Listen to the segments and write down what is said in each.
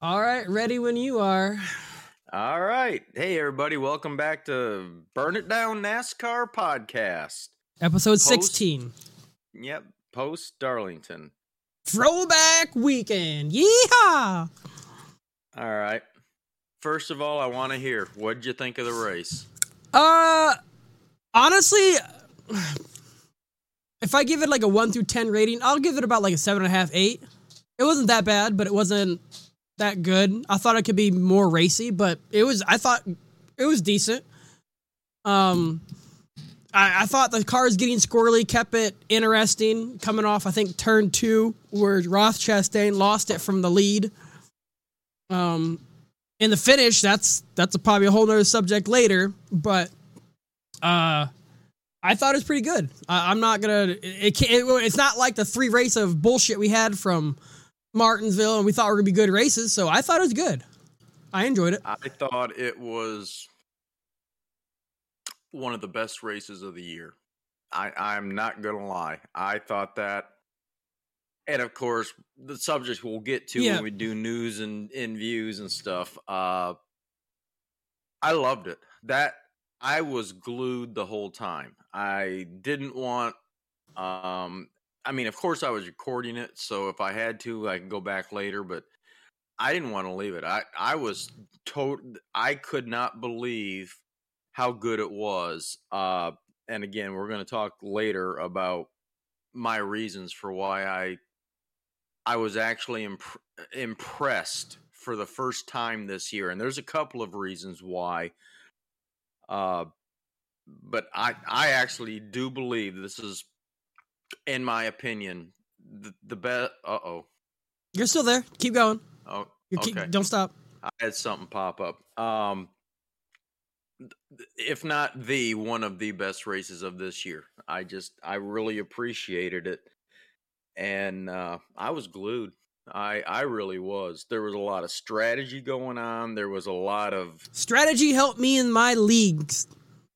All right, ready when you are. All right. Hey, everybody. Welcome back to Burn It Down NASCAR podcast. Episode Post- 16. Yep. Post Darlington. Throwback weekend. Yeehaw! All right. First of all, I want to hear what'd you think of the race? Uh, honestly, if I give it like a 1 through 10 rating, I'll give it about like a 7.5, 8. It wasn't that bad, but it wasn't that good. I thought it could be more racy, but it was, I thought it was decent. Um, I, I thought the cars getting squirrely kept it interesting. Coming off, I think turn two, where Ross Chastain lost it from the lead. Um, in the finish, that's that's a, probably a whole nother subject later. But uh, I thought it was pretty good. I, I'm not gonna. It, it, it it's not like the three race of bullshit we had from Martinsville, and we thought we were gonna be good races. So I thought it was good. I enjoyed it. I thought it was one of the best races of the year. I, I'm not to lie. I thought that. And of course, the subject we'll get to Yeah. when we do news and, in views and stuff. Uh, I loved it. That I was glued the whole time. I didn't want. Um, I mean, of course, I was recording it, so if I had to, I could go back later. But I didn't want to leave it. I I was tot. I could not believe how good it was. Uh, and again, we're going to talk later about my reasons for why I I was actually imp- impressed for the first time this year. And there's a couple of reasons why. Uh, but I I actually do believe this is, in my opinion, the, the best. Uh oh. You're still there. Keep going. Oh, You keep, okay. don't stop. I had something pop up. Um, if not the one of the best races of this year, I just I really appreciated it, and uh, I was glued. I I really was. There was a lot of strategy going on. There was a lot of Strategy helped me in my leagues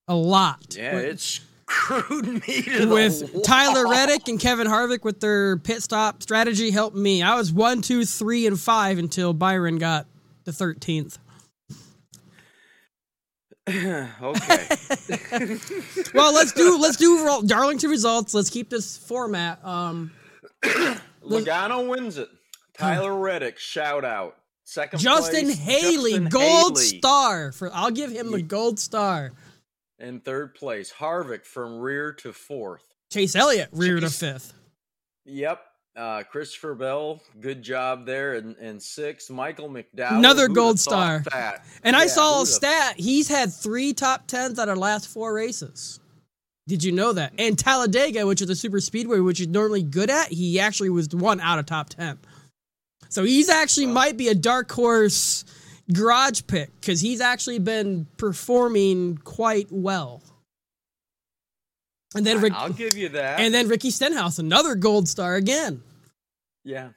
a lot. yeah. With- It screwed me to the with Tyler. Reddick and Kevin Harvick with their pit stop strategy helped me. I was one, two, three, and five until Byron got the thirteenth. okay. Well, let's do let's do ro- Darlington results. Let's keep this format. Um, Logano wins it. Tyler Reddick, shout out. Second Justin place, Haley, Justin gold Haley. star for. I'll give him the gold star. In third place, Harvick from rear to fourth. Chase Elliott rear to fifth. Yep. Uh, Christopher Bell, good job there. And, and sixth, Michael McDowell. Another gold star. That? And I saw a stat. He's had three top tens out of last four races. Did you know that? And Talladega, which is a super speedway, which he's normally good at, he actually was one out of top ten. So he's actually Well- might be a dark horse garage pick because he's actually been performing quite well. And then Rick, I'll give you that. and then Ricky Stenhouse, another gold star again. yeah,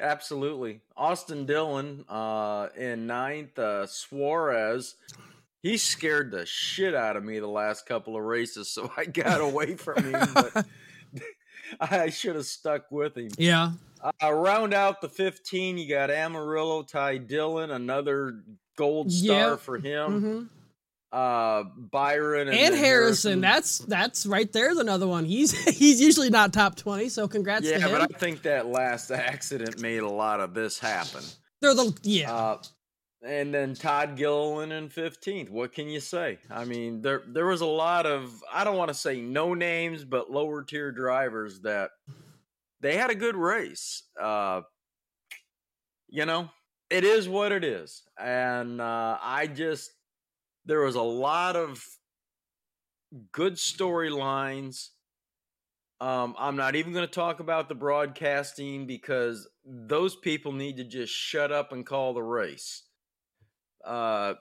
absolutely. Austin Dillon uh, in ninth. Uh, Suarez. He scared the shit out of me the last couple of races, so I got away from him. But I should have stuck with him. Yeah. Uh, round out the 15, you got Almirola, Ty Dillon, another gold star Yeah. for him. hmm Uh, Byron and, And then Harrison, that's that's right there's another one. He's he's usually not top twenty, so congrats yeah, to him. but I think that last accident made a lot of this happen. They're the yeah. Uh, and then Todd Gilliland in 15th. What can you say? I mean, there there was a lot of I don't want to say no names, but lower tier drivers that they had a good race. Uh, you know, it is what it is, and uh, I just there was a lot of good storylines. Um, I'm not even going to talk about the broadcasting because those people need to just shut up and call the race. Uh,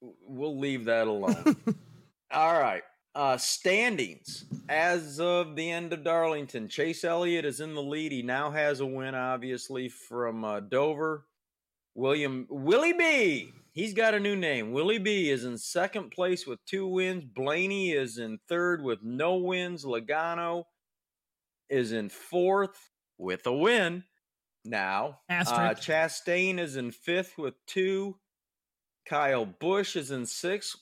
we'll leave that alone. All right. Uh, standings as of the end of Darlington. Chase Elliott is in the lead. He now has a win, obviously, from uh, Dover. William Willie B. He's got a new name. Willie B is in second place with two wins. Blaney is in third with no wins. Logano is in fourth with a win. now. Uh, Chastain is in fifth with two. Kyle Busch is in sixth.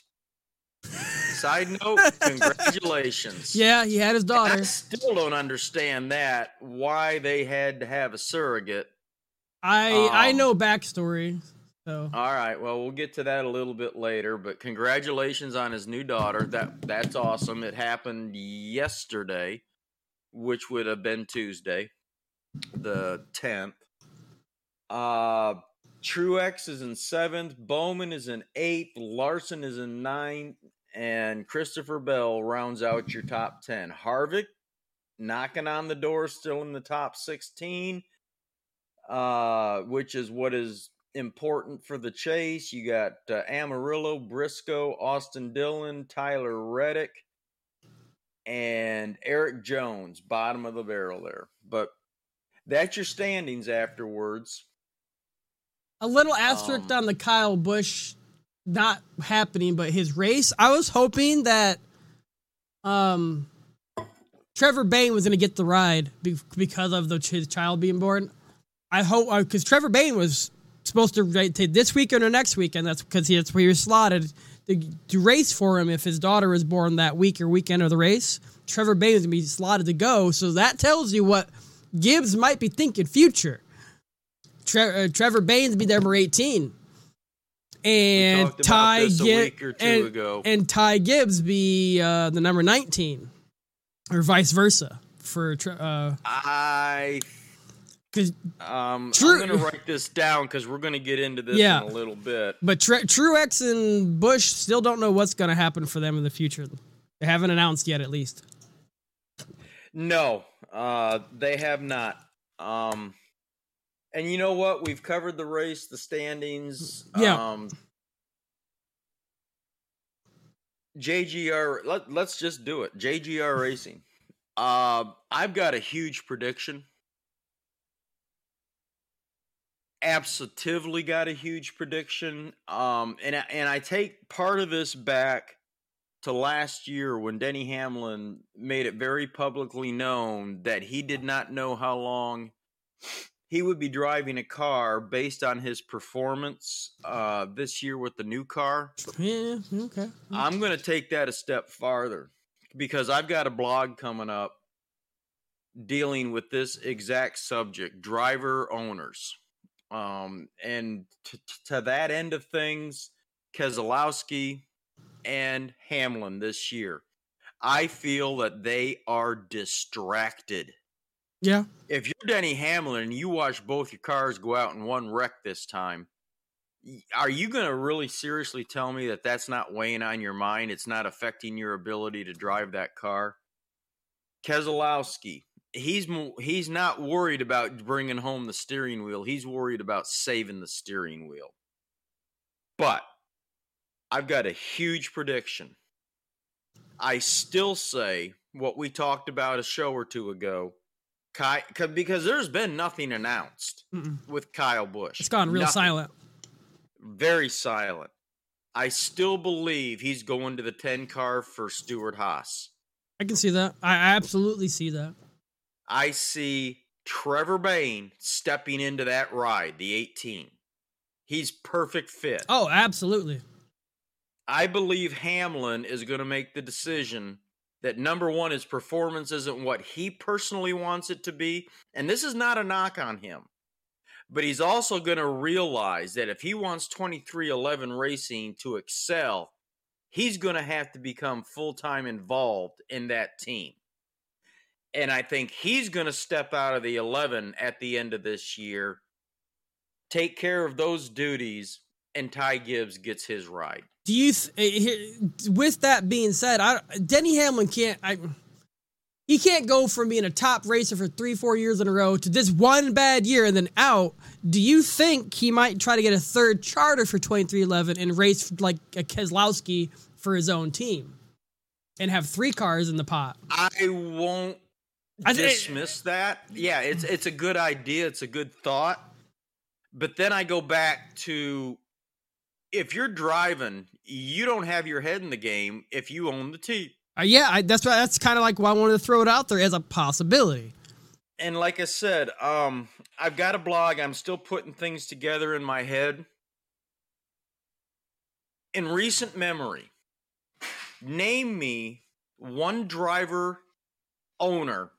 Side note, congratulations. Yeah, he had his daughter. I still don't understand that why they had to have a surrogate. I I Um, know backstory. So All right, well, we'll get to that a little bit later, but congratulations on his new daughter. That that's awesome. It happened yesterday, which would have been Tuesday, the 10th. Uh Truex is in 7th, Bowman is in 8th, Larson is in 9th, and Christopher Bell rounds out your top 10. Harvick knocking on the door still in the top 16 uh, which is what is important for the chase. You got uh, Almirola, Briscoe, Austin Dillon, Tyler Reddick, and Erik Jones, bottom of the barrel there. But that's your standings afterwards. a little asterisk um, on the Kyle Busch not happening, but his race. I was hoping that um Trevor Bayne was going to get the ride be- because of the, his child being born. I hope because Trevor Bayne was supposed to race this weekend or next weekend. That's because he, he was slotted to, to race for him if his daughter was born that week or weekend of the race. Trevor Bayne was going to be slotted to go. So that tells you what Gibbs might be thinking future. Tre- uh, Trevor Bayne's be number 18. And Ty Gibbs week or two and, and Ty Gibbs be uh, the number 19 or vice versa for uh I um True- I'm gonna write this down because we're gonna get into this Yeah. in a little bit. but Tre- Truex and Busch still don't know what's going to happen for them in the future. They haven't announced yet at least. No, uh, they have not. Um, and you know what? We've covered the race, the standings. Yeah. Um, JGR. Let, let's just do it. JGR Racing. Uh, I've got a huge prediction. Absolutely got a huge prediction. Um, and and I take part of this back to last year when Denny Hamlin made it very publicly known that he did not know how long he would be driving a car based on his performance uh, this year with the new car. Yeah, okay. I'm going to take that a step farther because I've got a blog coming up dealing with this exact subject driver owners. Um, and t- to that end of things, Keselowski and Hamlin this year, I feel that they are distracted. Yeah. If you're Denny Hamlin and you watch both your cars go out in one wreck this time, are you going to really seriously tell me that that's not weighing on your mind? It's not affecting your ability to drive that car? Keselowski, he's he's not worried about bringing home the steering wheel. He's worried about saving the steering wheel. But I've got a huge prediction. I still say what we talked about a show or two ago. Ky- 'cause- there's been nothing announced Mm-mm. with Kyle Busch. It's gone real Nothing. silent. Very silent. I still believe he's going to the 10 car for Stewart-Haas. I can see that. I absolutely see that. I see Trevor Bayne stepping into that ride, the 18. He's perfect fit. Oh, absolutely. I believe Hamlin is going to make the decision that number one, his performance isn't what he personally wants it to be. And this is not a knock on him. But he's also going to realize that if he wants 2311 Racing to excel, he's going to have to become full time involved in that team. And I think he's going to step out of the 11 at the end of this year, take care of those duties, and Ty Gibbs gets his ride. Do you th- eh, with that being said, I Denny Hamlin can't I he can't go from being a top racer for 3 4 years in a row to this one bad year and then out. Do you think he might try to get a third charter for 2311 and race like a Keselowski for his own team and have three cars in the pot? I won't I dismiss that. Yeah, it's it's a good idea. It's a good thought. But then I go back to if you're driving, you don't have your head in the game if you own the team. Uh, yeah, I, that's why that's kind of like why I wanted to throw it out there as a possibility. And like I said, um, I've got a blog. I'm still putting things together in my head. In recent memory, name me one driver owner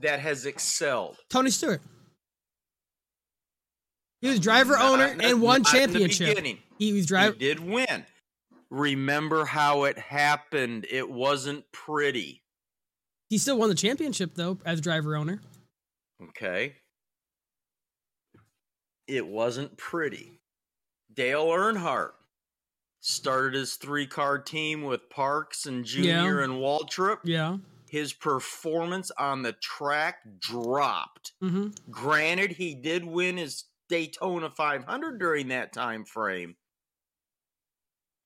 that has excelled. Tony Stewart. He was driver Not- owner not- and won not in the championship. He was He driver. did win. Remember how it happened. It wasn't pretty. He still won the championship though as driver owner. Okay. It wasn't pretty. Dale Earnhardt started his three car team with Parks and Junior Yeah. and Waltrip. Yeah. His performance on the track dropped. hmm Granted, he did win his Daytona 500 during that time frame.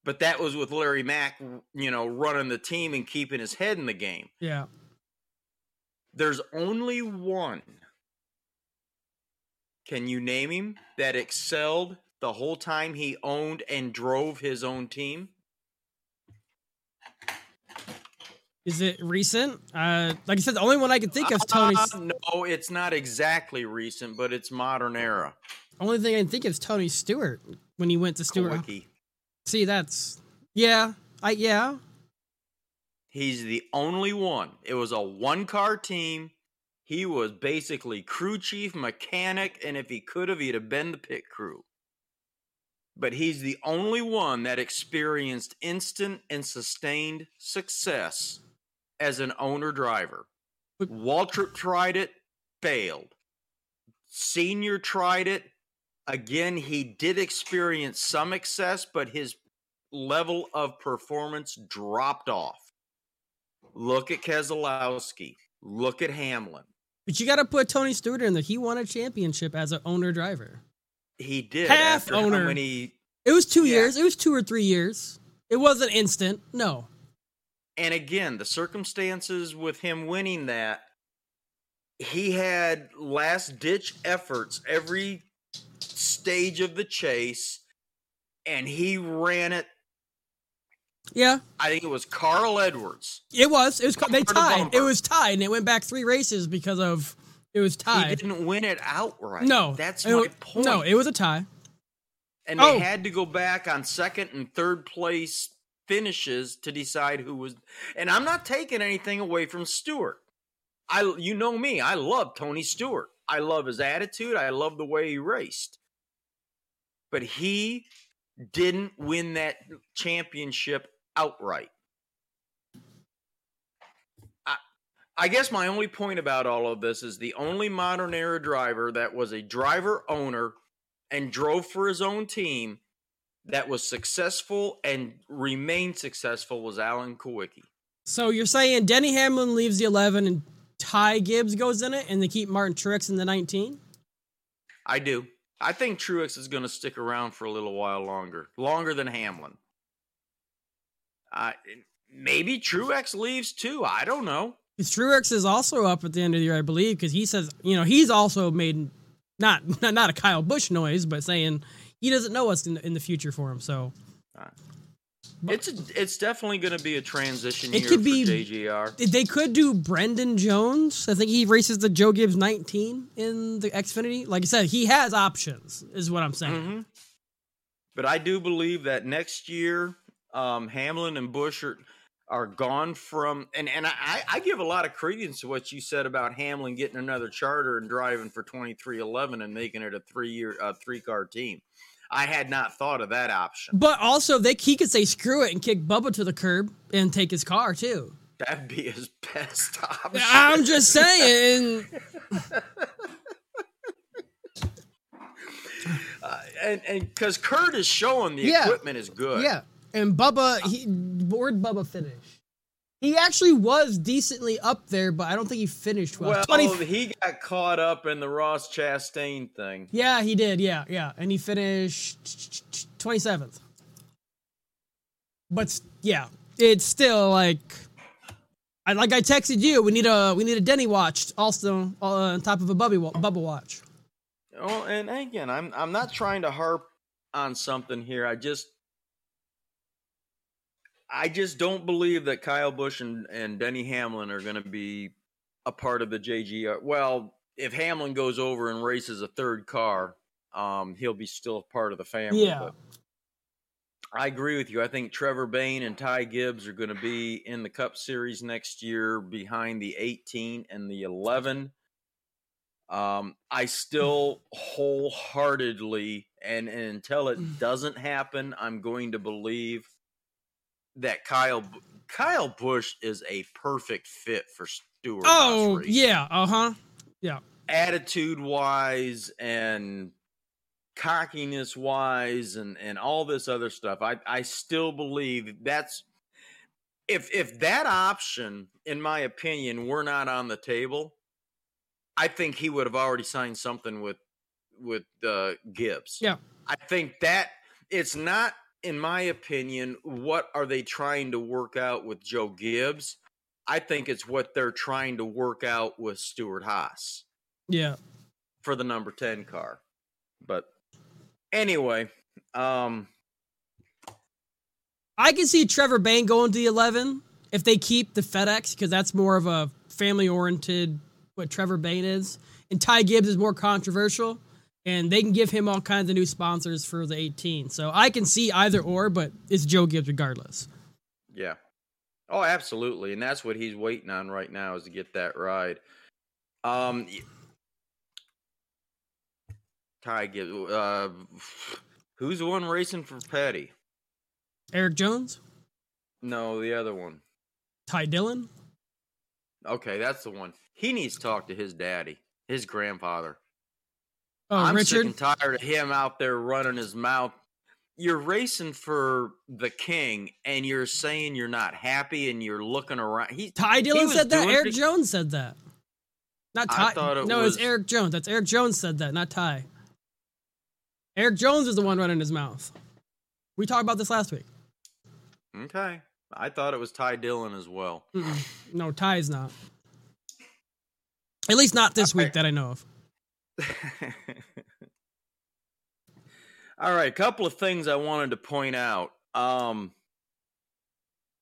But that was with Larry Mac, you know, running the team and keeping his head in the game. Yeah. There's only one. Can you name him that excelled the whole time he owned and drove his own team? Is it recent? Uh, like I said, the only one I can think of is Tony. Uh, no, it's not exactly recent, but it's modern era. only thing I can think of is Tony Stewart when he went to Stewart. See, that's yeah. I yeah. He's the only one. It was a one car team. He was basically crew chief, mechanic, and if he could have, he'd have been the pit crew. But he's the only one that experienced instant and sustained success as an owner driver. But- Waltrip tried it, failed. Senior tried it. Again, he did experience some excess, but his level of performance dropped off. Look at Keselowski. Look at Hamlin. But you got to put Tony Stewart in there. He won a championship as an owner driver. He did Half after owner. many It was two Yeah. years. It was two or three years. It wasn't instant. No. and again, the circumstances with him winning that, he had last ditch efforts every stage of the chase, and he ran it. Yeah, I think it was Carl Edwards. it was. It was. They Bumper to tied. It was tied, and it went back three races because of it was tied. He didn't win it outright. No, that's my point. No, it was a tie. and they Oh. had to go back on second and third place finishes to decide who was. And I'm not taking anything away from Stewart. I, you know me, I love Tony Stewart. I love his attitude. I love the way he raced. But he didn't win that championship outright. I, I guess my only point about all of this is the only modern era driver that was a driver owner and drove for his own team that was successful and remained successful was Alan Kulwicki. So you're saying Denny Hamlin leaves the 11 and Ty Gibbs goes in it, and they keep Martin Truex in the 19? I do. I think Truex is going to stick around for a little while longer, longer than Hamlin. I maybe Truex leaves too. I don't know. Truex is also up at the end of the year, I believe, because he says, you know, he's also made not not, not a Kyle Busch noise, but saying he doesn't know what's in the, in the future for him. So It's a, it's definitely going to be a transition It year could for be- JGR. they could do Brandon Jones. I think he races the Joe Gibbs 19 in the Xfinity. Like I said, he has options, is what I'm saying. Mhm. But I do believe that next year, um, Hamlin and Busch are are gone from, and and I, I give a lot of credence to what you said about Hamlin getting another charter and driving for twenty three eleven and making it a three year uh, three car team. I had not thought of that option. But also, they he could say screw it and kick Bubba to the curb and take his car too. That'd be his best option. I'm just saying. Uh, and and because Kurt is showing the Yeah. equipment is good. Yeah, and Bubba, he, where'd Bubba finish? He actually was decently up there, but I don't think he finished well. Well, 20 he got caught up in the Ross Chastain thing. yeah, he did. Yeah, yeah, and he finished twenty seventh. But yeah, it's still like, I like I texted you. We need a we need a Denny watch also uh, on top of a Bubby Bubba watch. Well, and again, I'm I'm not trying to harp on something here. I just I just don't believe that Kyle Busch and, and Denny Hamlin are going to be a part of the JGR. Well, if Hamlin goes over and races a third car, um, he'll be still part of the family. Yeah. But I agree with you. I think Trevor Bayne and Ty Gibbs are going to be in the Cup Series next year behind the 18 and the 11. Um, I still wholeheartedly, and, and until it doesn't happen, I'm going to believe that Kyle Kyle Busch is a perfect fit for Stewart. Oh yeah, uh huh. Yeah. Attitude wise and cockiness wise and and all this other stuff. I I still believe that's if if that option, in my opinion, were not on the table, I think he would have already signed something with with uh, Gibbs. Yeah. I think that it's not, in my opinion, what are they trying to work out with Joe Gibbs? I think it's what they're trying to work out with Stewart-Haas Yeah. for the number 10 car. But anyway, um I can see Trevor Bayne going to the 11 if they keep the FedEx because that's more of a family oriented what Trevor Bayne is. And Ty Gibbs is more controversial and they can give him all kinds of new sponsors for the 18. So I can see either or, but it's Joe Gibbs regardless. yeah. Oh, absolutely. And that's what he's waiting on right now is to get that ride. Um Ty Gibbs uh who's the one racing for Petty? Erik Jones, No, the other one. Ty Dillon. Okay, that's the one. He needs to talk to his daddy, his grandfather. Oh, I'm Richard. sick and tired of him out there running his mouth. You're racing for the king, and you're saying you're not happy, and you're looking around. He Ty Dillon was said that. Eric it- Jones said that. Not I Ty. thought it no, was- it's Erik Jones. That's Erik Jones said that, not Ty. Erik Jones is the one running his mouth. We talked about this last week. Okay, I thought it was Ty Dillon as well. Mm-mm. No, Ty's not. At least not this week that I know of. All right, a couple of things I wanted to point out. Um,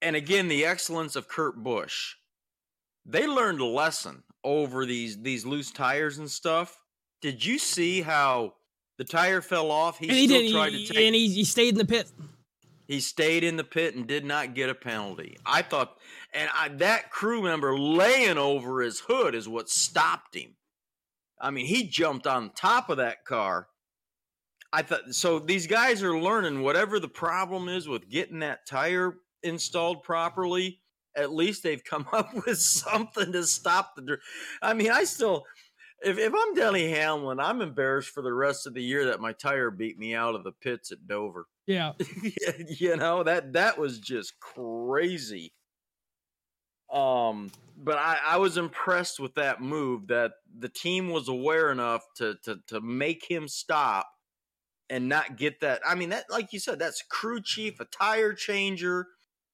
and again, the excellence of Kurt Busch. They learned a lesson over these these loose tires and stuff. Did you see how the tire fell off? He and he still didn't. tried he- to take. and he, he stayed in the pit. He stayed in the pit and did not get a penalty. I thought, and I, that crew member laying over his hood is what stopped him. I mean, he jumped on top of that car. I thought so. These guys are learning whatever the problem is with getting that tire installed properly. At least they've come up with something to stop the. I mean, I still, if if I'm Denny Hamlin, I'm embarrassed for the rest of the year that my tire beat me out of the pits at Dover. Yeah. you know that that was just crazy um but I, I was impressed with that move that the team was aware enough to to to make him stop and not get that i mean that like you said that's crew chief a tire changer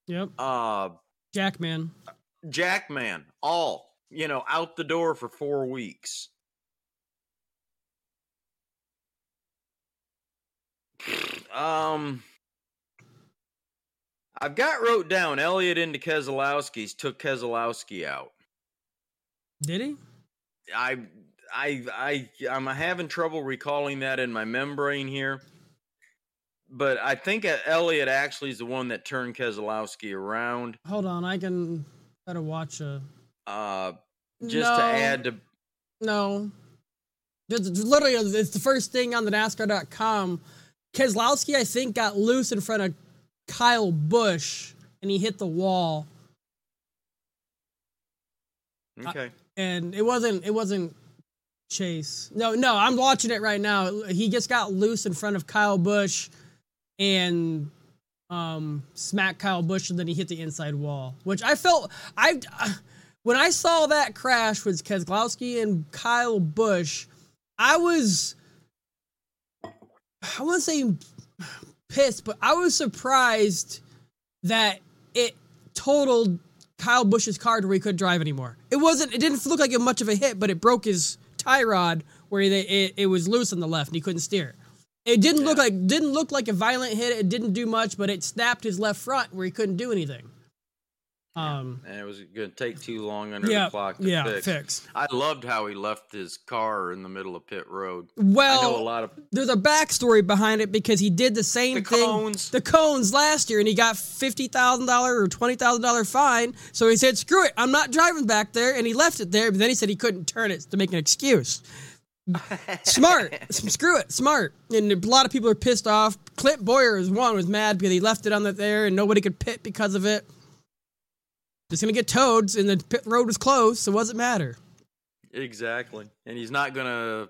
Yep. uh Jackman. jackman all you know out the door for four weeks um I've got wrote down Elliott into Keselowski's took Keselowski out. Did he? I I I I'm having trouble recalling that in my membrane here. But I think Elliott actually is the one that turned Keselowski around. Hold on. I can better watch a. Uh just to add to No. Just literally, it's the first thing on the NASCAR.com. Keselowski, I think, got loose in front of Kyle Busch and he hit the wall. Okay. and it wasn't it wasn't Chase. No, no, I'm watching it right now. He just got loose in front of Kyle Busch and um smacked Kyle Busch and then he hit the inside wall, which I felt I when I saw that crash with Keselowski and Kyle Busch, I was I wouldn't say pissed, but I was surprised that it totaled Kyle Busch's car to where he couldn't drive anymore. It wasn't. It didn't look like it much of a hit, but it broke his tie rod where he, it, it was loose on the left and he couldn't steer. It didn't look like didn't look like a violent hit. It didn't do much, but it snapped his left front where he couldn't do anything. Um, and it was going to take too long under yeah, the clock to yeah, fix. fix. I loved how he left his car in the middle of pit road. Well, I know a lot of there's a backstory behind it because he did the same The thing cones. the cones last year and he got fifty thousand dollar or twenty thousand dollar fine. So he said, "Screw it, I'm not driving back there," and he left it there. But then he said he couldn't turn it to make an excuse. Smart, screw it, smart. And a lot of people are pissed off. Clint Bowyer is one was mad because he left it on the there and nobody could pit because of it. Just gonna get toads, and the pit road was closed, so what does it matter? exactly, and he's not going to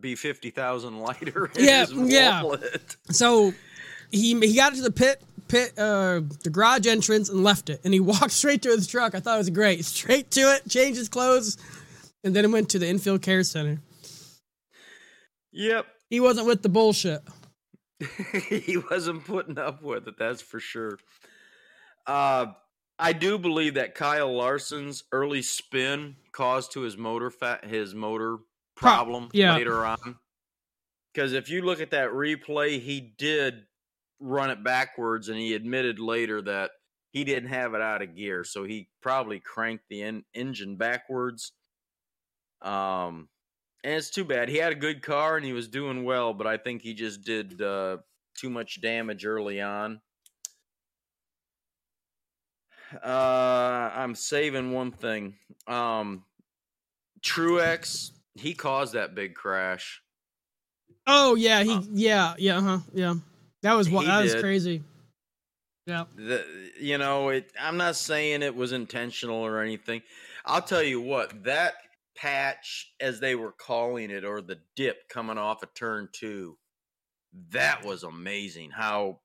be fifty thousand lighter. In Yeah, his yeah. So he he got to the pit pit uh the garage entrance and left it and he walked straight to his truck. I thought it was great. Straight to it, changed his clothes, and then he went to the infield care center. Yep, He wasn't with the bullshit. he wasn't putting up with it. That's for sure. Uh, I do believe that Kyle Larson's early spin caused to his motor fat his motor Pro- problem yeah. later on. Because if you look at that replay, he did run it backwards, and he admitted later that he didn't have it out of gear, so he probably cranked the en- engine backwards. Um, and it's too bad. He had a good car and he was doing well, but I think he just did uh, too much damage early on. Uh, I'm saving one thing. Um, Truex, he caused that big crash. Oh yeah, he Uh, yeah yeah uh-huh, yeah. That was what that was crazy. Yeah. The, you know, it. I'm not saying it was intentional or anything. I'll tell you what that patch, as they were calling it, or the dip coming off of turn two, that was amazing. How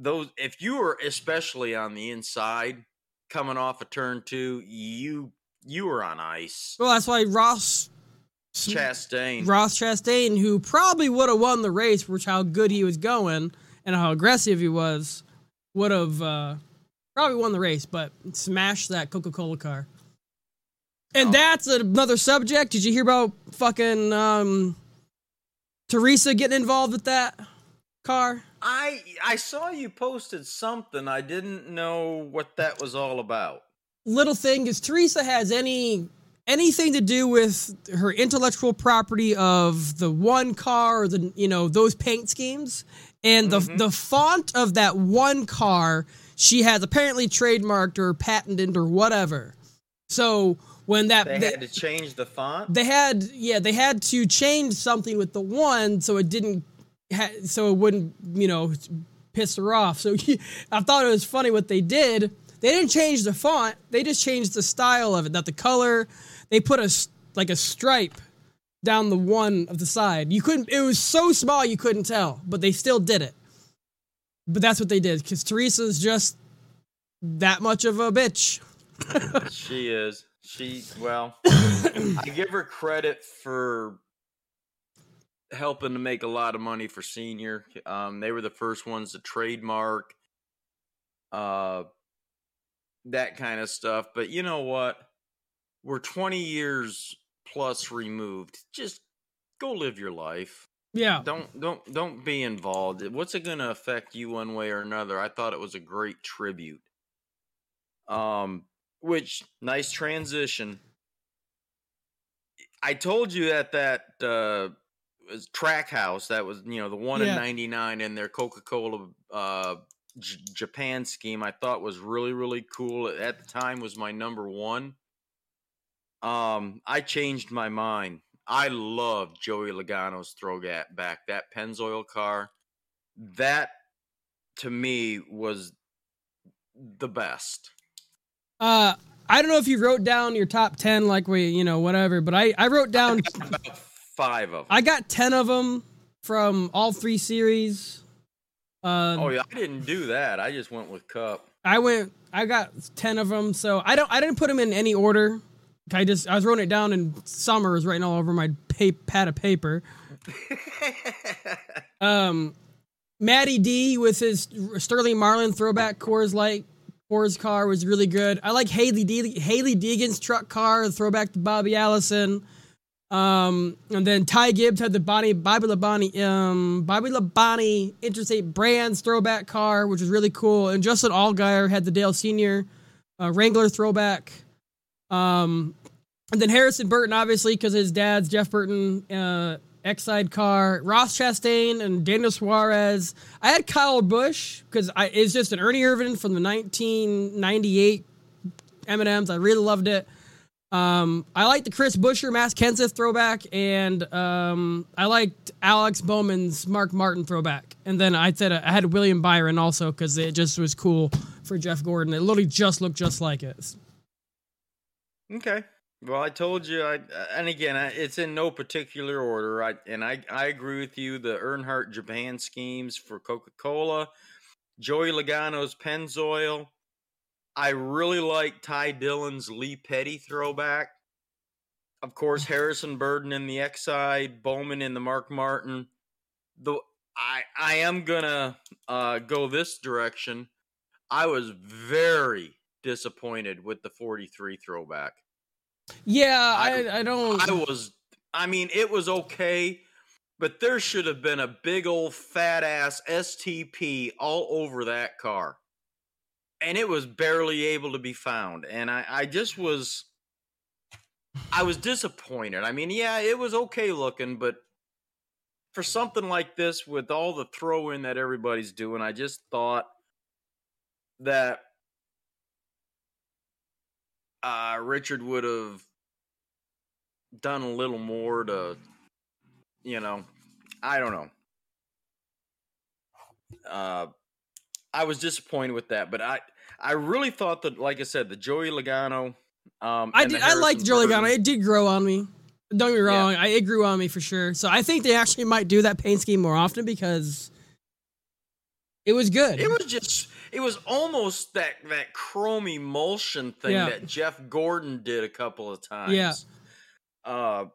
those, if you were especially on the inside coming off a turn two, you you were on ice. Well, that's why Ross Chastain. Ross Chastain, who probably would have won the race, which how good he was going and how aggressive he was, would have uh, probably won the race, but smashed that Coca Cola car. And Oh. that's another subject. Did you hear about fucking um, Teresa getting involved with that car? I I saw you posted something. I didn't know what that was all about. little thing is Teresa has any anything to do with her intellectual property of the one car or the you know those paint schemes and the mm-hmm. the font of that one car she has apparently trademarked or patented or whatever. So when that They they, had to change the font. they had yeah they had to change something with the one so it didn't so it wouldn't you know piss her off. So i thought it was funny what they did. They didn't change the font. They just changed the style of it not the color. They put a like a stripe down the one of the side. You couldn't it was so small you couldn't tell but they still did it. But that's what they did because teresa's just that much of a bitch. She is. She well, I give her credit for helping to make a lot of money for senior. Um, they were the first ones to trademark uh that kind of stuff. But you know what? We're 20 years plus removed. Just go live your life. yeah Don't don't don't be involved. What's it going to affect you one way or another? I thought it was a great tribute. Um which nice transition. I told you that that uh Trackhouse that was you know the one Yeah. in 99 in their Coca-Cola uh J- Japan scheme I thought was really really cool at the time was my number 1 um I changed my mind I love Joey Logano's throwback back that Pennzoil car that to me was the best Uh, I don't know if you wrote down your top ten, like we, you know, whatever. But I, I wrote down, 5 of them I got ten of them from all three series. Uh, Oh yeah, I didn't do that. I just went with Cup. I went, I got ten of them. So I don't, I didn't put them in any order. I just, I was writing it down, and Summer was writing all over my pa- pad of paper. Um, Matty D with his Sterling Marlin throwback Coors Light Coors car was really good. I like Hailie D- Hailie Deegan's truck car, throwback to Bobby Allison. Um, and then Ty Gibbs had the Bonnie Bobby Labonte um Bobby Labonte Interstate Brands throwback car, which was really cool. And Justin Allgaier had the Dale Senior uh, Wrangler throwback. Um, and then Harrison Burton, obviously, because his dad's Jeff Burton, uh, Exide car, Ross Chastain, and Daniel Suarez. I had Kyle Busch because it's just an Ernie Irvan from the 1998 M&Ms. I really loved it. Um, I like the Chris Buescher, Matt Kenseth throwback, and um, I liked Alex Bowman's Mark Martin throwback. And then I said I had William Byron also because it just was cool for Jeff Gordon. It literally just looked just like it. Okay. Well, I told you, I and again, it's in no particular order. I and I I agree with you. The Earnhardt Japan schemes for Coca Cola, Joey Logano's Pennzoil, I really like Ty Dillon's Lee Petty throwback. Of course, Harrison Burton in the Exide, Bowman in the Mark Martin. The I I am gonna uh, go this direction. I was very disappointed with the 43 throwback. Yeah, I I, I don't I was I mean it was okay, but there should have been a big old fat ass STP all over that car and it was barely able to be found. And I, I just was, I was disappointed. I mean, yeah, it was okay looking, but for something like this, with all the throw in that everybody's doing, I just thought that uh, Richard would have done a little more to, you know, I don't know. Uh, I was disappointed with that, but I I really thought that, like I said, the Joey Logano. Um, I did. I liked Joey Logano. It did grow on me. Don't get me wrong. Yeah. I, it grew on me for sure. So I think they actually might do that paint scheme more often because it was good. It was just. It was almost that that Chromalusion thing yeah. that Jeff Gordon did a couple of times. Yeah. Uh,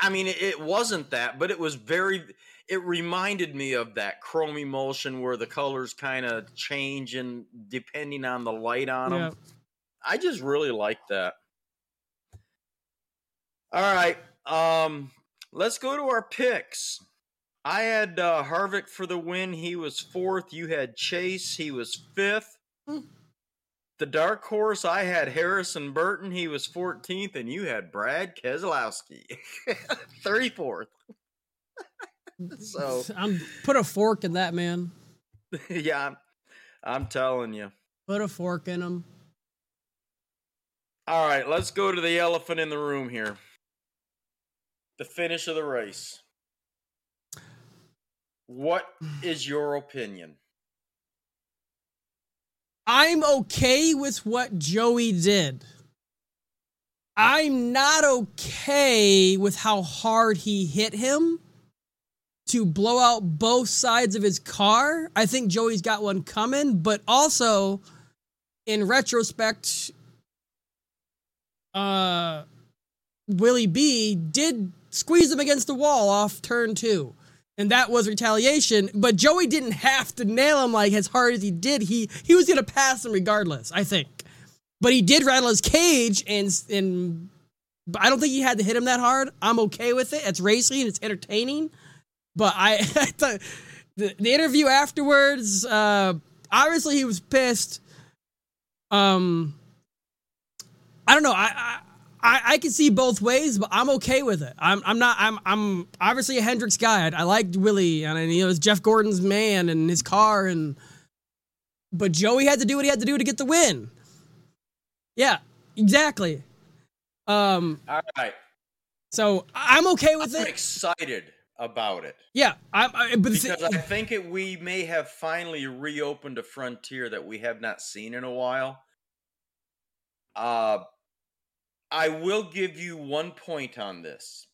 I mean, it, it wasn't that, but it was very it reminded me of that Chromalusion where the colors kind of change and depending on the light on them. Yeah. I just really like that. All right, um, let's go to our picks. I had uh, Harvick for the win. He was fourth. You had Chase. He was fifth. Hmm. The dark horse, I had Harrison Burton. He was 14th, and you had Brad Keselowski, 34th. so I'm put a fork in that man. yeah, I'm, I'm telling you. Put a fork in him. All right, let's go to the elephant in the room here. The finish of the race. What is your opinion? I'm okay with what Joey did. I'm not okay with how hard he hit him to blow out both sides of his car. I think Joey's got one coming, but also in retrospect, uh, Willie B did squeeze him against the wall off turn two. And that was retaliation, but Joey didn't have to nail him like as hard as he did. He he was gonna pass him regardless, I think. But he did rattle his cage and and I don't think he had to hit him that hard. I'm okay with it. It's racing, it's entertaining. But I, the, the interview afterwards, uh, obviously he was pissed. Um, I don't know. I, I, I can see both ways, but I'm okay with it. I'm, I'm not. I'm, I'm obviously a Hendricks guy. I, I liked Willie, and you know, it was Jeff Gordon's man and his car, and but Joey had to do what he had to do to get the win. Yeah, exactly. Um, All right. So I'm okay with I'm it. Excited about it. Yeah, I, I but because I think it, we may have finally reopened a frontier that we have not seen in a while. Uh, I will give you one point on this.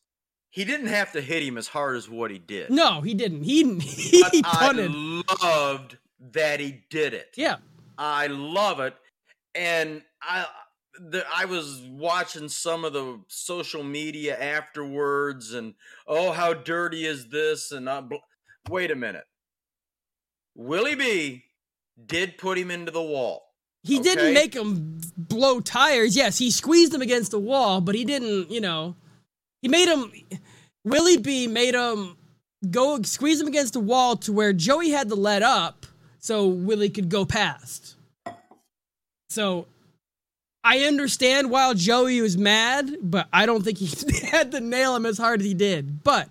He didn't have to hit him as hard as what he did. No, he didn't. He he but punted. I loved that he did it. Yeah, I love it, and I the, I was watching some of the social media afterwards, and oh, how dirty is this? And uh, I, wait a minute, Willie B did put him into the wall. He okay? didn't make him blow tires. Yes, he squeezed him against the wall, but he didn't. You know, he made him. Willie B made him go squeeze him against the wall to where Joey had to let up so Willie could go past. So I understand why Joey was mad, but I don't think he had to nail him as hard as he did. But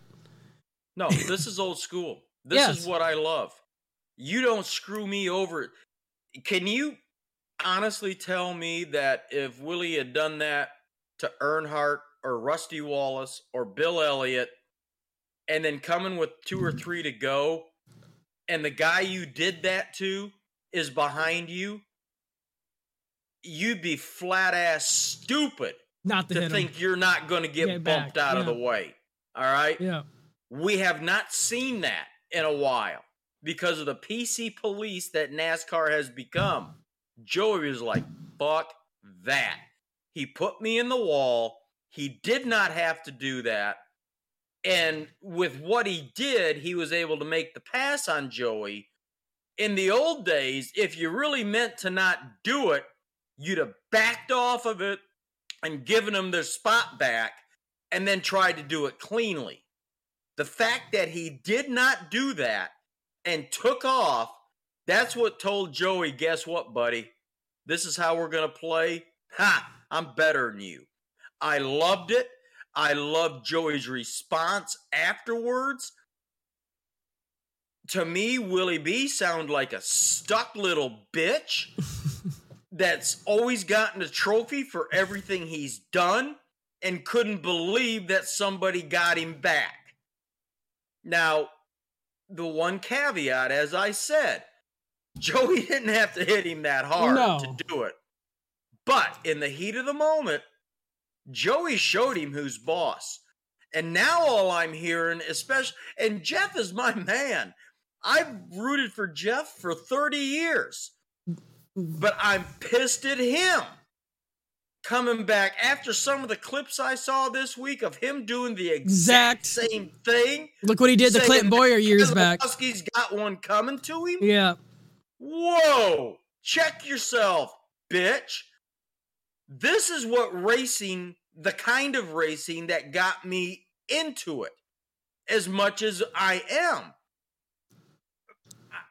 no, this is old school. This Yes. is what I love. You don't screw me over. Can you honestly tell me that if Willie had done that to Earnhardt or Rusty Wallace or Bill Elliott, and then coming with two or three to go, and the guy you did that to is behind you, you'd be flat ass stupid not to, to think you're not going to get, Get bumped back, out of the way. All right. Yeah. We have not seen that in a while because of the PC police that NASCAR has become. Joey was like, fuck that. He put me in the wall. He did not have to do that. And with what he did, he was able to make the pass on Joey. In the old days, if you really meant to not do it, you'd have backed off of it and given him their spot back and then tried to do it cleanly. The fact that he did not do that and took off, that's what told Joey, guess what, buddy? This is how we're going to play. Ha! I'm better than you. I loved it. I loved Joey's response afterwards. To me, Willie B sounded like a stuck little bitch that's always gotten a trophy for everything he's done and couldn't believe that somebody got him back. Now, the one caveat, as I said, Joey didn't have to hit him that hard No. to do it. But in the heat of the moment, Joey showed him who's boss. And now all I'm hearing, especially, and Jeff is my man. I've rooted for Jeff for 30 years, but I'm pissed at him coming back after some of the clips I saw this week of him doing the exact, Exact. same thing. Look what he did to Clinton Bowyer years back. Keselowski's got one coming to him. Yeah. Whoa! Check yourself, bitch. This is what racing, the kind of racing that got me into it as much as I am.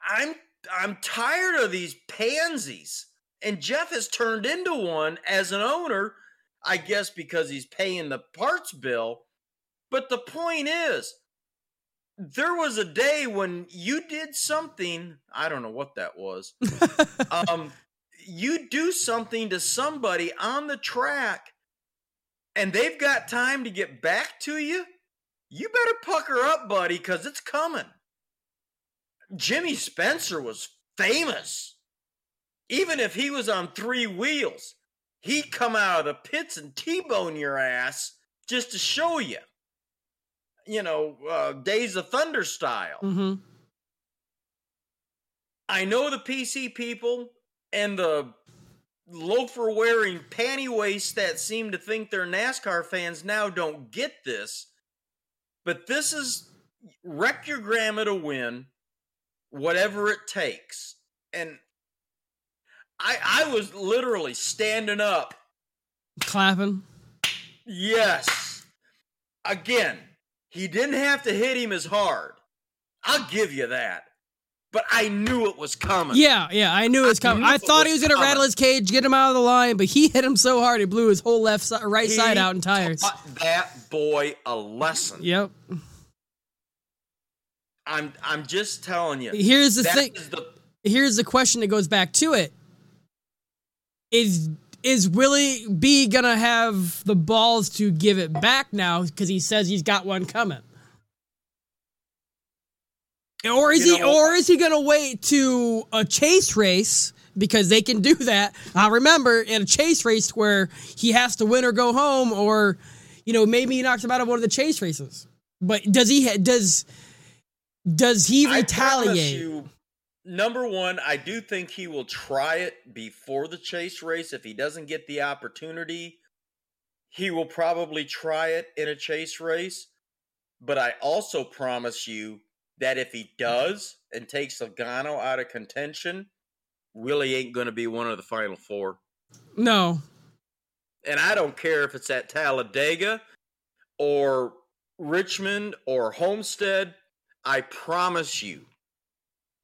I'm I'm tired of these pansies. And Jeff has turned into one as an owner, I guess because he's paying the parts bill. But the point is, there was a day when you did something, I don't know what that was. um you do something to somebody on the track and they've got time to get back to you, you better pucker up, buddy, cuz it's coming. Jimmy Spencer was famous. Even if he was on three wheels, he'd come out of the pits and T-bone your ass just to show you. You know, uh, Days of Thunder style. hmm I know the PC people and the loafer wearing panty waists that seem to think they're NASCAR fans now don't get this. But this is wreck your grandma to win, whatever it takes. And I I was literally standing up. Clapping. Yes. Again, he didn't have to hit him as hard. I'll give you that. But I knew it was coming. Yeah, yeah, I knew it was coming. I it thought he was was gonna rattle his cage, get him out of the line, but he hit him so hard he blew his whole left side, right He side out in tires. that boy a lesson. Yep. I'm I'm just telling you. Here's the thing. the Here's the question that goes back to it. Is is Willie B gonna have the balls to give it back now because he says he's got one coming? Or is You he know- or is he gonna wait to a chase race because they can do that? I remember in a chase race where he has to win or go home, or you know maybe he knocks him out of one of the chase races. But does he ha- does does he retaliate? you, number one, I do think he will try it before the chase race. If he doesn't get the opportunity, he will probably try it in a chase race. But I also promise you that if he does and takes Logano out of contention, Willie ain't going to be one of the final four. No, And I don't care if it's at Talladega or Richmond or Homestead. I promise you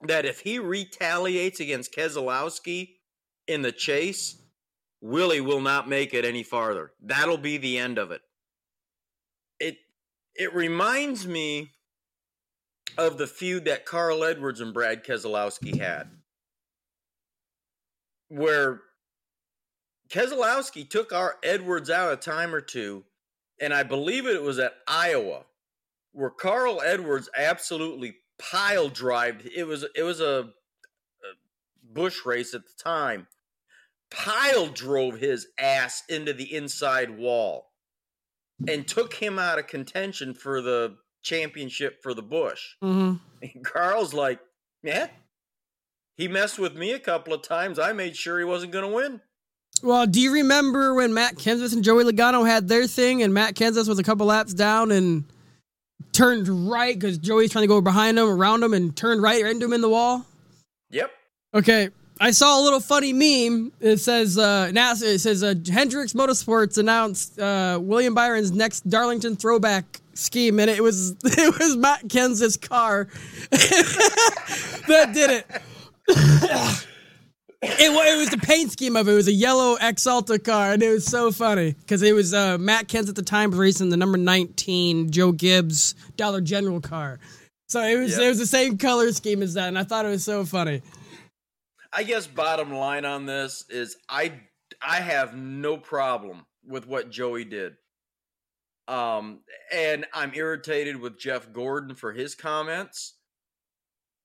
that if he retaliates against Keselowski in the chase, Willie will not make it any farther. That'll be the end of it. It it reminds me of the feud that Carl Edwards and Brad Keselowski had, where Keselowski took our Edwards out a time or two, and I believe it was at Iowa, where Carl Edwards absolutely pile drived. It was it was a, a Busch race at the time. Pile drove his ass into the inside wall and took him out of contention for the championship for the Busch. Mm-hmm. And Carl's like, yeah, he messed with me a couple of times. I made sure he wasn't going to win. Well, do you remember when Matt Kenseth and Joey Logano had their thing, and Matt Kenseth was a couple laps down and turned right because Joey's trying to go behind him, around him, and turned right into him in the wall? Yep. Okay, I saw a little funny meme. It says uh, NASA. It says uh, Hendricks Motorsports announced uh, William Byron's next Darlington throwback scheme, and it was it was Matt Kenseth's car that did it. It, it was the paint scheme of it. It was a yellow Axalta car, and it was so funny because it was uh, Matt Kenseth the time was racing the number nineteen Joe Gibbs Dollar General car. So it was Yep. it was the same color scheme as that, and I thought it was so funny. I guess bottom line on this is I I have no problem with what Joey did. Um and I'm irritated with Jeff Gordon for his comments.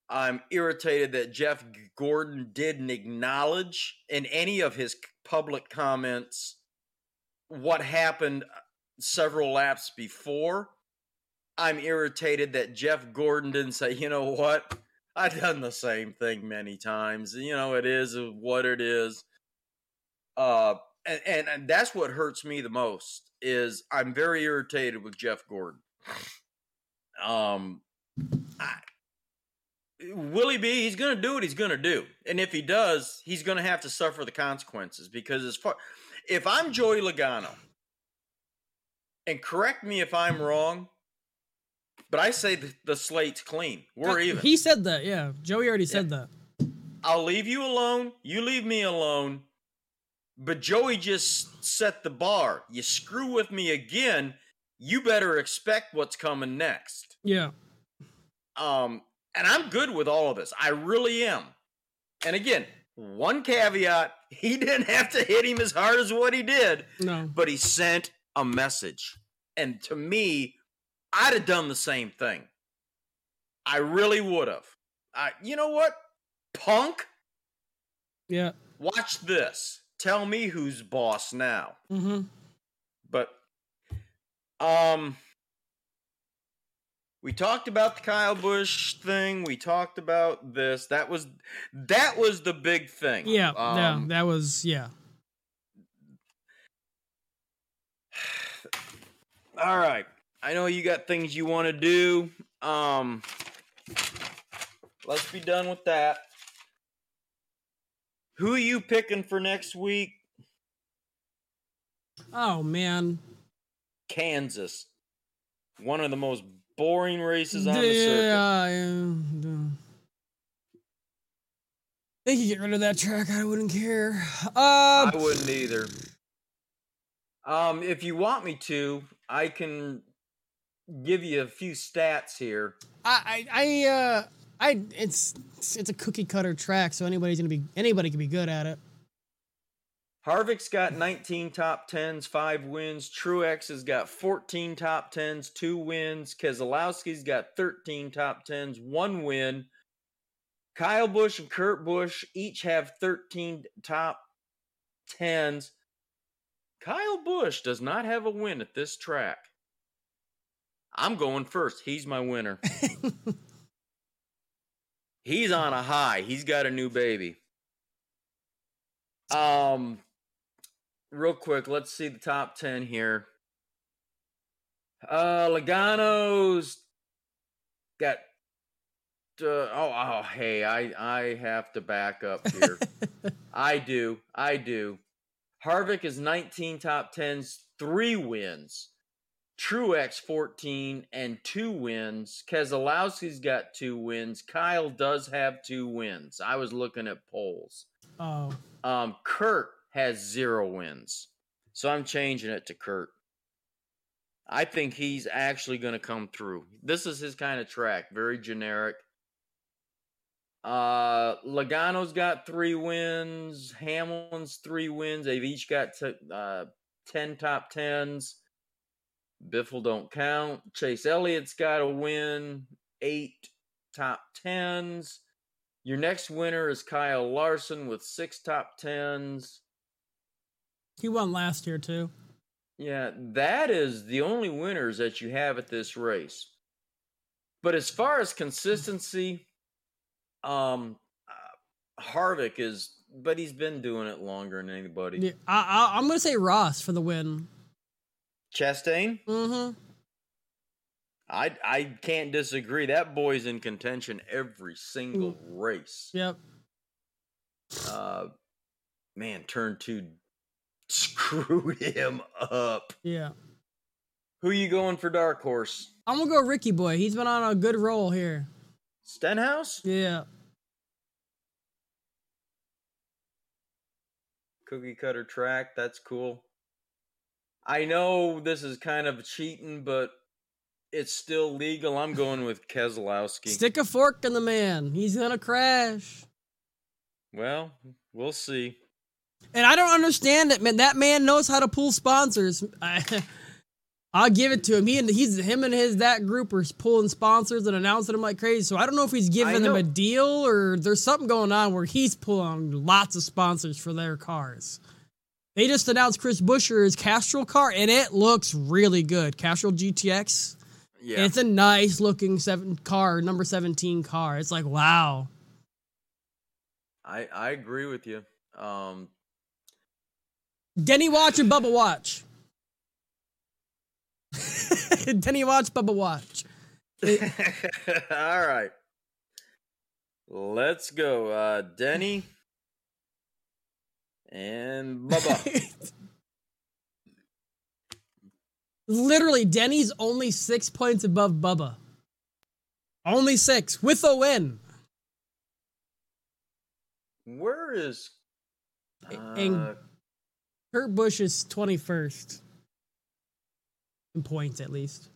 I'm irritated that Jeff Gordon didn't acknowledge in any of his public comments what happened several laps before. I'm irritated that Jeff Gordon didn't say, you know what? I've done the same thing many times. You know, it is what it is. Uh, and, and, and that's what hurts me the most is I'm very irritated with Jeff Gordon. Um, I, Willie B, he's going to do what he's going to do, and if he does, he's going to have to suffer the consequences. Because as far, if I'm Joey Logano, and correct me if I'm wrong, but I say the, the slate's clean. We're even. He said that, yeah. Joey already said that. I'll leave you alone. You leave me alone. But Joey just set the bar. You screw with me again, you better expect what's coming next. Yeah. Um, and I'm good with all of this. I really am. And again, one caveat: he didn't have to hit him as hard as what he did, No. but he sent a message. And to me, I'd have done the same thing. I really would have. I, you know what, punk? Yeah. Watch this. Tell me who's boss now. Mm-hmm. But um we talked about the Kyle Busch thing. We talked about this. That was that was the big thing. Yeah. yeah. Um, That was yeah. All right. I know you got things you want to do. Um let's be done with that. Who are you picking for next week? Oh man. Kansas. One of the most boring races on the circuit. Yeah, yeah. They could get rid of that track. I wouldn't care. Uh, I wouldn't either. Um, if you want me to, I can give you a few stats here. I, I, I, uh, I, it's, it's a cookie cutter track, so anybody's gonna be, anybody can be good at it. Harvick's got 19 top 10s, 5 wins. Truex has got 14 top 10s, 2 wins. Keselowski's got 13 top 10s, 1 win. Kyle Busch and Kurt Busch each have 13 top 10s. Kyle Busch does not have a win at this track. I'm going first. He's my winner. He's on a high. He's got a new baby. Um, real quick, let's see the top 10 here. Uh, Logano's got. Uh, oh, oh, hey, I I have to back up here. I do, I do. Harvick is 19 top 10s, three wins. Truex 14 and two wins. Keselowski's got two wins. Kyle does have two wins. I was looking at polls. Oh, Um, Kurt has zero wins. So I'm changing it to Kurt. I think he's actually going to come through. This is his kind of track, very generic. Uh, Logano's got three wins. Hamlin's three wins. They've each got t- uh, 10 top tens. Biffle don't count. Chase Elliott's got a win, eight top tens. Your next winner is Kyle Larson with six top tens. He won last year too. Yeah, that is the only winners that you have at this race. But as far as consistency, um, uh, Harvick is, but he's been doing it longer than anybody. Yeah, I, I, I'm gonna say Ross for the win. Chastain, Mm-hmm. I I can't disagree. That boy's in contention every single race. Yep. Uh, man, turn two screwed him up. Yeah. Who you going for dark horse? I'm gonna go Ricky Boy. He's been on a good roll here. Stenhouse? Yeah. Cookie cutter track. That's cool. I know this is kind of cheating, but it's still legal. I'm going with Keselowski. Stick a fork in the man. He's gonna crash. well, we'll see. And I don't understand it, man. That man knows how to pull sponsors. I, I'll give it to him. He and he's him and his that group are pulling sponsors and announcing them like crazy. So I don't know if he's giving them a deal or there's something going on where he's pulling lots of sponsors for their cars. They just announced Chris Buescher's Castrol car, and it looks really good. Castrol GTX. Yeah. It's a nice looking seven car, number seventeen car. It's like wow. I I agree with you. Um Denny Watch and Bubba Watch. Denny Watch, Bubba Watch. All right. Let's go. Uh Denny and Bubba. Literally, Denny's only six points above Bubba. Only six with a win. Where is And- uh, Kurt Busch is 21st in points, at least.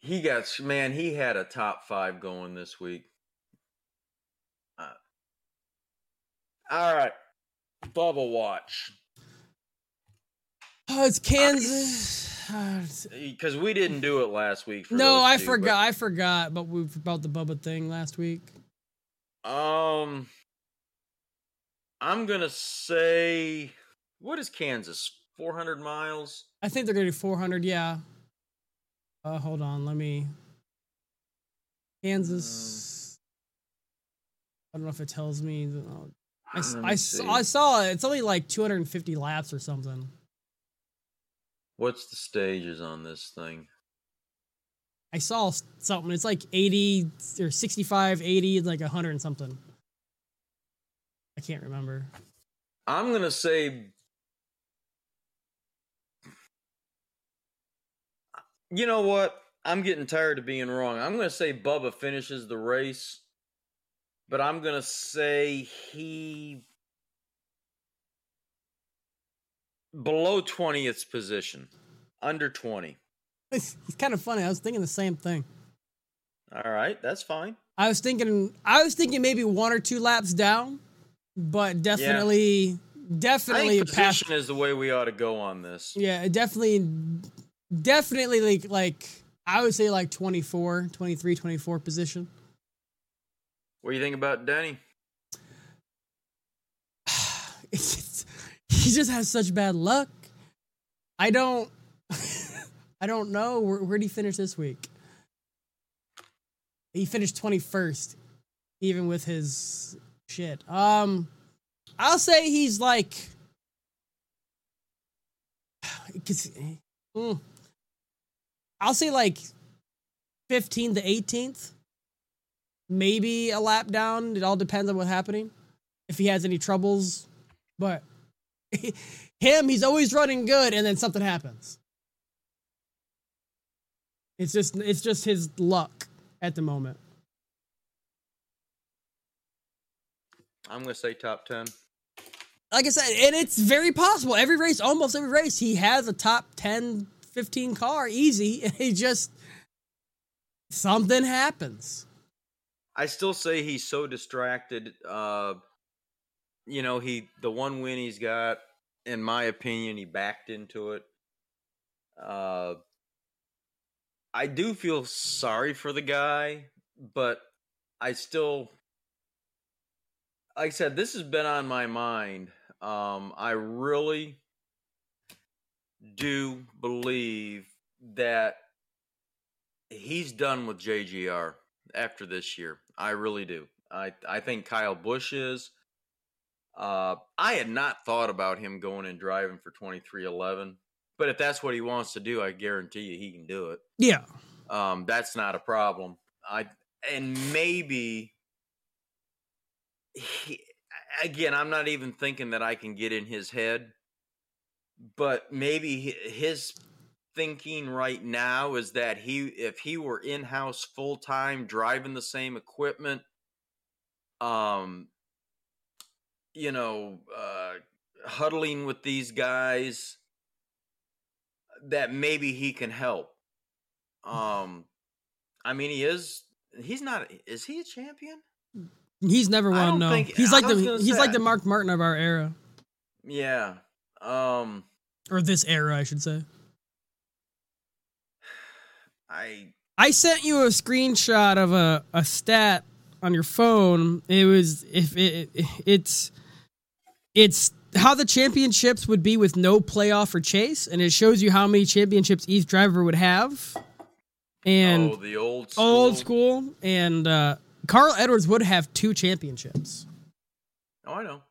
he got man, he had a top 5 going this week. Uh, all right. Bubba watch. Oh, it's Kansas. Uh, Because we didn't do it last week. For no, I two, forgot. I forgot, but we about the Bubba thing last week. um, I'm gonna say, what is Kansas? 400 miles. I think they're gonna do 400. Yeah. Uh, hold on. Let me. Kansas. I don't know if it tells me. oh, I, I saw. I saw it. It's only like 250 laps or something. What's the stages on this thing? I saw something. It's like 80 or 65, 80, it's like 100 and something. I can't remember. I'm gonna say. You know what? I'm getting tired of being wrong. I'm gonna say Bubba finishes the race, but I'm gonna say he below 20th position, under 20. It's, it's kind of funny. I was thinking the same thing. All right, that's fine. I was thinking I was thinking maybe one or two laps down, but definitely I definitely think past is the way we ought to go on this. Yeah, definitely definitely like like I would say like 24, 23, 24 position. What do you think about Denny? Just- he just has such bad luck. I don't I don't know where where would he finish this week? He finished 21st even with his shit. Um I'll say he's like cuz mm, I'll say like 15 to 18th. Maybe a lap down. It all depends on what's happening. If he has any troubles. But him, he's always running good and then something happens. It's just it's just his luck at the moment. I'm gonna say top 10. like I said, and it's very possible. Every race, almost every race, he has a top 10, 15 car easy, he just something happens. I still say he's so distracted. Uh, you know, he the one win he's got, in my opinion, he backed into it. Uh, I do feel sorry for the guy, but I still, like I said, this has been on my mind. Um, I really do believe that he's done with JGR after this year. I really do. I I think Kyle Busch is. Uh, I had not thought about him going and driving for twenty three eleven, but if that's what he wants to do, I guarantee you he can do it. Yeah, um, that's not a problem. I and maybe he, again, I'm not even thinking that I can get in his head, but maybe his thinking right now is that he if he were in house full time driving the same equipment um you know uh huddling with these guys that maybe he can help. Um i mean he is he's not is he a champion? He's never won no. think, he's like the he's say, like the mark martin of our era. Yeah um or this era i should say I I sent you a screenshot of a, a stat on your phone. It was if it, it it's it's how the championships would be with no playoff or chase, and it shows you how many championships each driver would have. And oh, the old school. old school, and uh, Carl Edwards would have two championships. Oh, I know.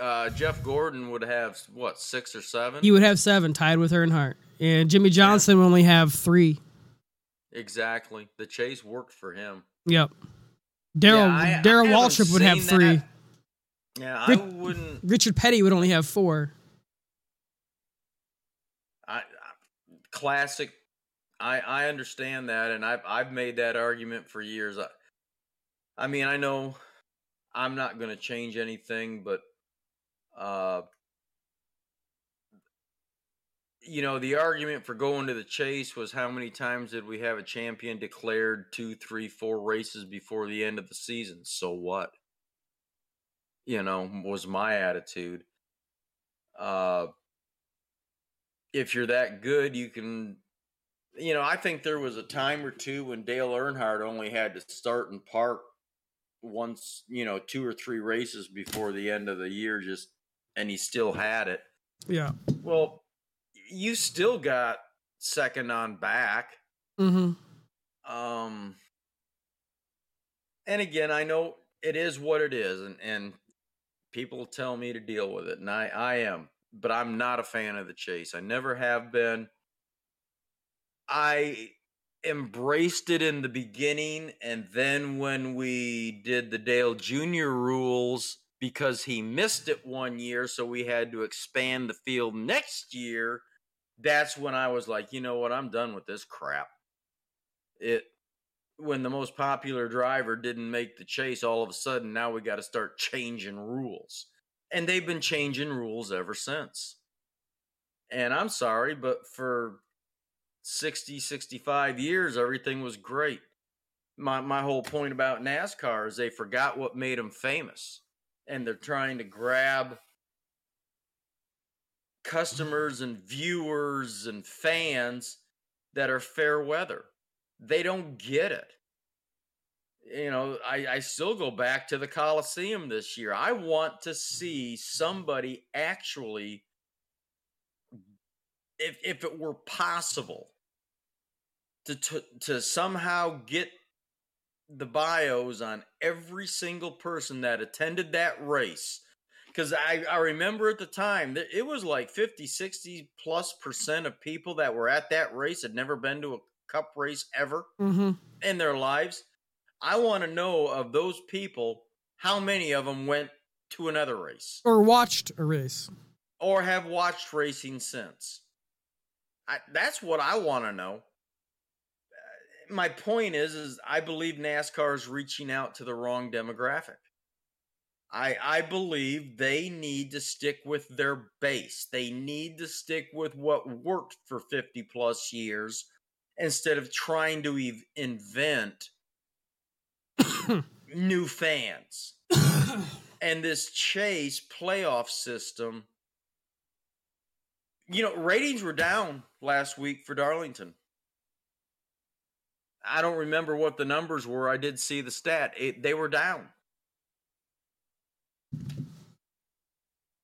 Uh, Jeff Gordon would have what six or seven. He would have seven, tied with Earnhardt and Jimmie Johnson yeah. only have three. Exactly. The chase worked for him. Yep. Darrell yeah, Darrell Waltrip would have three. That. Yeah, I wouldn't. Richard Petty would only have four. I, I classic. I I understand that, and I've I've made that argument for years. I, I mean, I know I'm not going to change anything, but uh, you know, the argument for going to the chase was how many times did we have a champion declared two, three, four races before the end of the season? So what? You know, was my attitude. Uh, if you're that good, you can. You know, I think there was a time or two when Dale Earnhardt only had to start and park once, you know, two or three races before the end of the year, just and he still had it. Yeah. Well, you still got second on back. Mm-hmm. Um, and again, I know it is what it is, and and people tell me to deal with it, and I I am, but I'm not a fan of the chase. I never have been. I embraced it in the beginning, and then when we did the Dale Jr. rules because he missed it one year, so we had to expand the field next year that's when I was like, you know what, I'm done with this crap. It when the most popular driver didn't make the chase, all of a sudden now we got to start changing rules. And they've been changing rules ever since. And I'm sorry, but for 60, 65 years, everything was great. My, my whole point about NASCAR is they forgot what made them famous. And they're trying to grab customers and viewers and fans that are fair weather. They don't get it. You know, I, I still go back to the Coliseum this year. I want to see somebody actually, if if it were possible, to to, to somehow get the bios on every single person that attended that race. Because I, I remember at the time that it was like 50 60 plus percent of people that were at that race had never been to a cup race ever mm-hmm. in their lives. I want to know of those people how many of them went to another race? Or watched a race. Or have watched racing since. I, that's what i want to know my point is is i believe nascar is reaching out to the wrong demographic I I believe they need to stick with their base. They need to stick with what worked for 50 plus years instead of trying to ev- invent new fans. and this chase playoff system you know, ratings were down last week for Darlington. I don't remember what the numbers were. I did see the stat. It, they were down.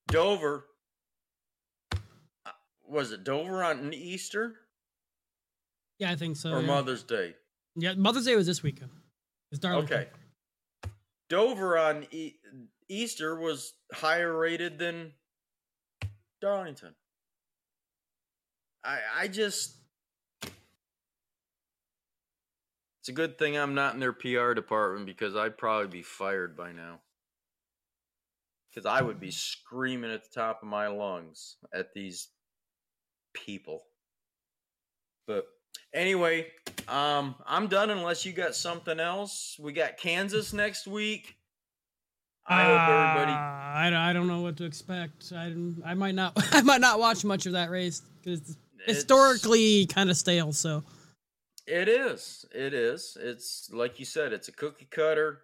Dover uh, was it Dover on Easter? Yeah, I think so. Or yeah. Mother's Day. Yeah, Mother's Day was this weekend. It's Darlington. Okay. Dover on e- Easter was higher rated than Darlington. I I just It's a good thing I'm not in their PR department because I'd probably be fired by now. Cuz I would be screaming at the top of my lungs at these people. But anyway, um I'm done unless you got something else. We got Kansas next week. I hope everybody Uh, I, I don't know what to expect. I, I might not I might not watch much of that race because It's- historically kind of stale. So It is. It is. It's like you said, it's a cookie cutter.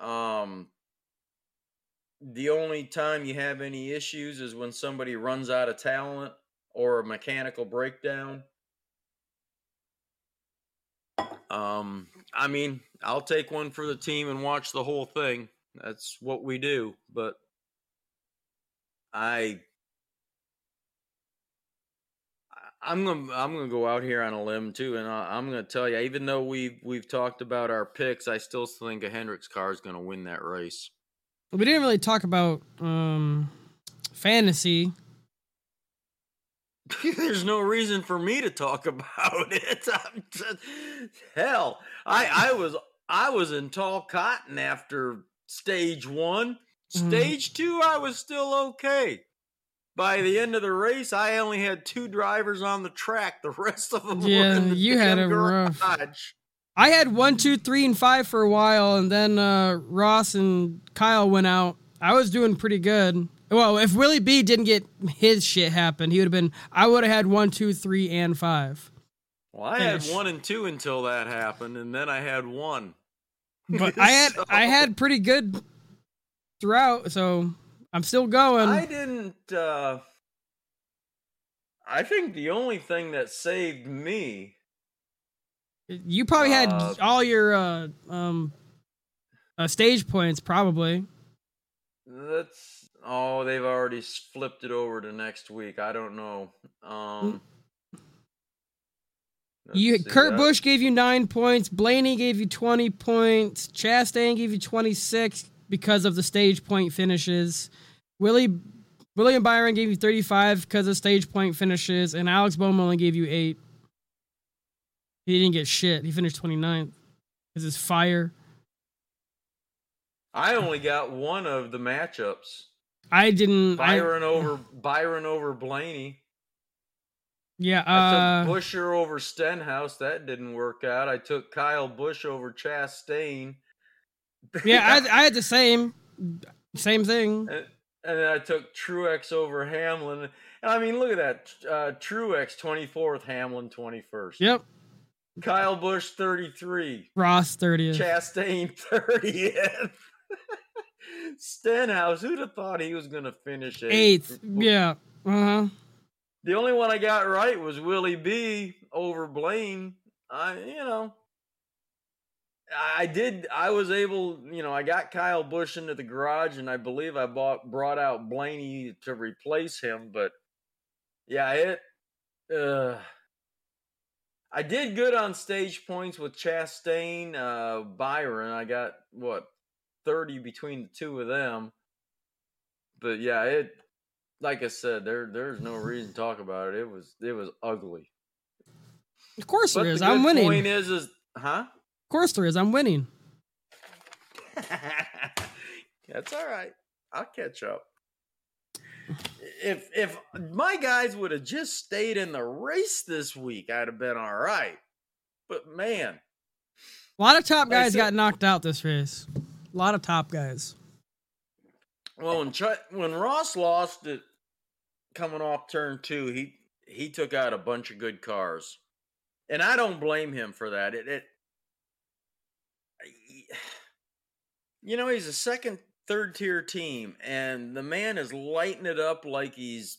Um the only time you have any issues is when somebody runs out of talent or a mechanical breakdown. Um I mean, I'll take one for the team and watch the whole thing. That's what we do, but I I'm gonna I'm gonna go out here on a limb too, and I, I'm gonna tell you, even though we've we've talked about our picks, I still think a Hendricks car is gonna win that race. we didn't really talk about um fantasy. There's no reason for me to talk about it. I'm just, hell, I I was I was in tall cotton after stage one. Mhm. Stage two, I was still okay. By the end of the race, I only had two drivers on the track. The rest of them Yeah, were in the you had a rough- garage. I had one, two, three, and five for a while, and then uh, Ross and Kyle went out. I was doing pretty good. Well, if Willie B didn't get his shit happen, he would have been. I would have had one, two, three, and five. Well, I had one and two until that happened, and then I had one. But I had So, I had pretty good throughout, so I'm still going. I didn't. uh I think the only thing that saved me. you probably had uh, all your uh, um uh, stage points, probably. That's oh, they've already flipped it over to next week. I don't know. Um, You Kurt that- Busch gave you nine points. Blaney gave you twenty points. Chastain gave you twenty six because of the stage point finishes. Willie William Byron gave you thirty five because of stage point finishes, and Alex Bowman only gave you eight. He didn't get shit. He finished 29th. Because it's fire. I only got one of the matchups. I didn't. Byron I, over Byron over Blaney. Yeah. I Uh, took Buescher over Stenhouse. That didn't work out. I took Kyle Busch over Chastain. Yeah. I, I had the same. Same thing. and, and then I took Truex over Hamlin. And I mean, look at that. Uh, Truex 24th, Hamlin 21st. Yep. Kyle Busch 33. Ross 30th. Chastain 30th. Stenhouse, who'd have thought he was going to finish eighth? Eighth. Yeah. Uh huh. The only one I got right was Willie B over Blaney. I, you know, I did. I was able, you know, I got Kyle Busch into the garage, and I believe I bought brought out Blaney to replace him. But yeah, it. Uh, I did good on stage points with Chastain, uh, Byron. I got what thirty between the two of them. But yeah, it like I said, there there's no reason to talk about it. It was it was ugly. Of course But there is. the I'm winning. Point is, is huh? Of course there is. I'm winning. That's all right. I'll catch up. If if my guys would have just stayed in the race this week, I'd have been all right. But man, A lot of top guys said- got knocked out this race. A lot of top guys. Well, when Ch- when Ross lost it coming off turn two, he he took out a bunch of good cars, and I don't blame him for that. It, it you know, he's a second, third tier team, and the man is lighting it up like he's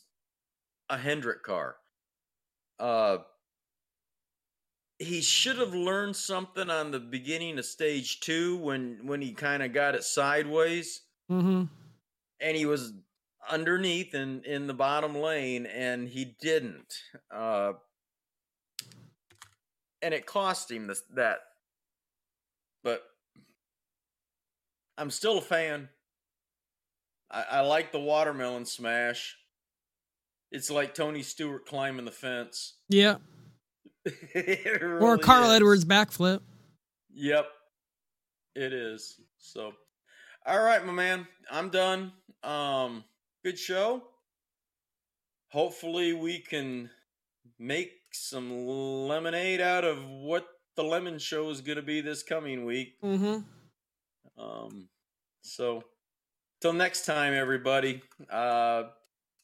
a Hendrick car. Uh, he should have learned something on the beginning of stage two when when he kind of got it sideways, Mm-hmm. and he was underneath in in the bottom lane, and he didn't. Uh, and it cost him this that. But I'm still a fan. I, I like the watermelon smash. It's like Tony Stewart climbing the fence. Yeah. It or Carl is. Edwards backflip. Yep, it is. So, all right, my man, I'm done. Um, good show. Hopefully, we can make some lemonade out of what the lemon show is going to be this coming week. Mm-hmm. Um, so till next time, everybody. Uh,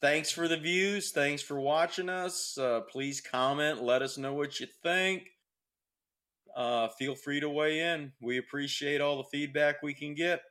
thanks for the views. Thanks for watching us. Uh, please comment. Let us know what you think. Uh, feel free to weigh in. We appreciate all the feedback we can get.